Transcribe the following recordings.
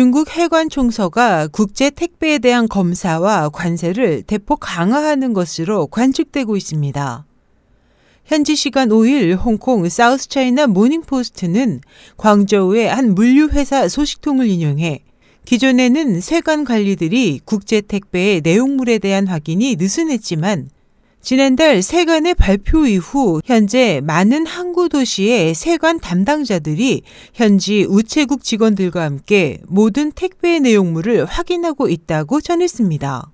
중국 해관 총서가 국제 택배에 대한 검사와 관세를 대폭 강화하는 것으로 관측되고 있습니다. 현지 시간 5일 홍콩 사우스 차이나 모닝포스트는 광저우의 한 물류회사 소식통을 인용해 기존에는 세관 관리들이 국제 택배의 내용물에 대한 확인이 느슨했지만 지난달 세관의 발표 이후 현재 많은 항구 도시의 세관 담당자들이 현지 우체국 직원들과 함께 모든 택배 내용물을 확인하고 있다고 전했습니다.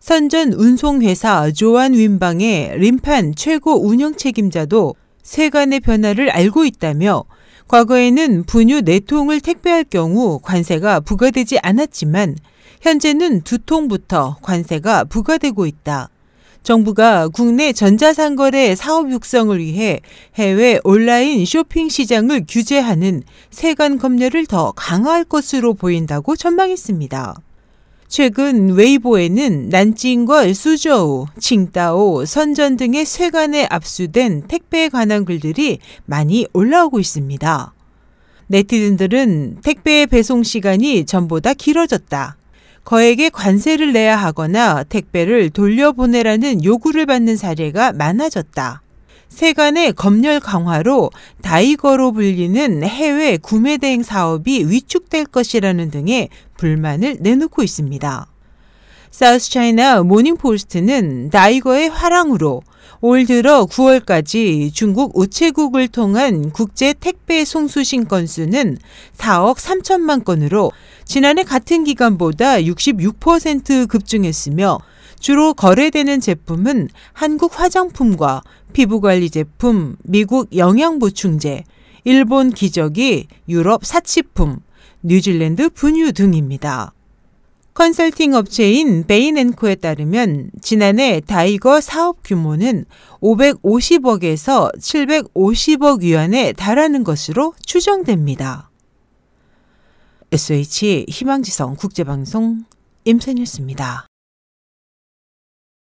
선전 운송회사 조안 윈방의 림판 최고 운영 책임자도 세관의 변화를 알고 있다며 과거에는 분유 4통을 택배할 경우 관세가 부과되지 않았지만 현재는 2통부터 관세가 부과되고 있다. 정부가 국내 전자상거래 사업 육성을 위해 해외 온라인 쇼핑 시장을 규제하는 세관 검열을 더 강화할 것으로 보인다고 전망했습니다. 최근 웨이보에는 난징과 수저우, 칭따오, 선전 등의 세관에 압수된 택배에 관한 글들이 많이 올라오고 있습니다. 네티즌들은 택배의 배송 시간이 전보다 길어졌다. 거액의 관세를 내야 하거나 택배를 돌려보내라는 요구를 받는 사례가 많아졌다. 세관의 검열 강화로 다이거우로 불리는 해외 구매 대행 사업이 위축될 것이라는 등의 불만을 내놓고 있습니다. 사우스 차이나 모닝포스트는 다이거우의 활황으로 올 들어 9월까지 중국 우체국을 통한 국제 택배 송수신 건수는 4억 3천만 건으로 지난해 같은 기간보다 66% 급증했으며 주로 거래되는 제품은 한국 화장품과 피부관리 제품, 미국 영양보충제, 일본 기저귀, 유럽 사치품, 뉴질랜드 분유 등입니다. 컨설팅 업체인 베인앤코에 따르면 지난해 다이거 사업 규모는 550억에서 750억 위안에 달하는 것으로 추정됩니다. SH 희망지성 국제방송 임선이었습니다.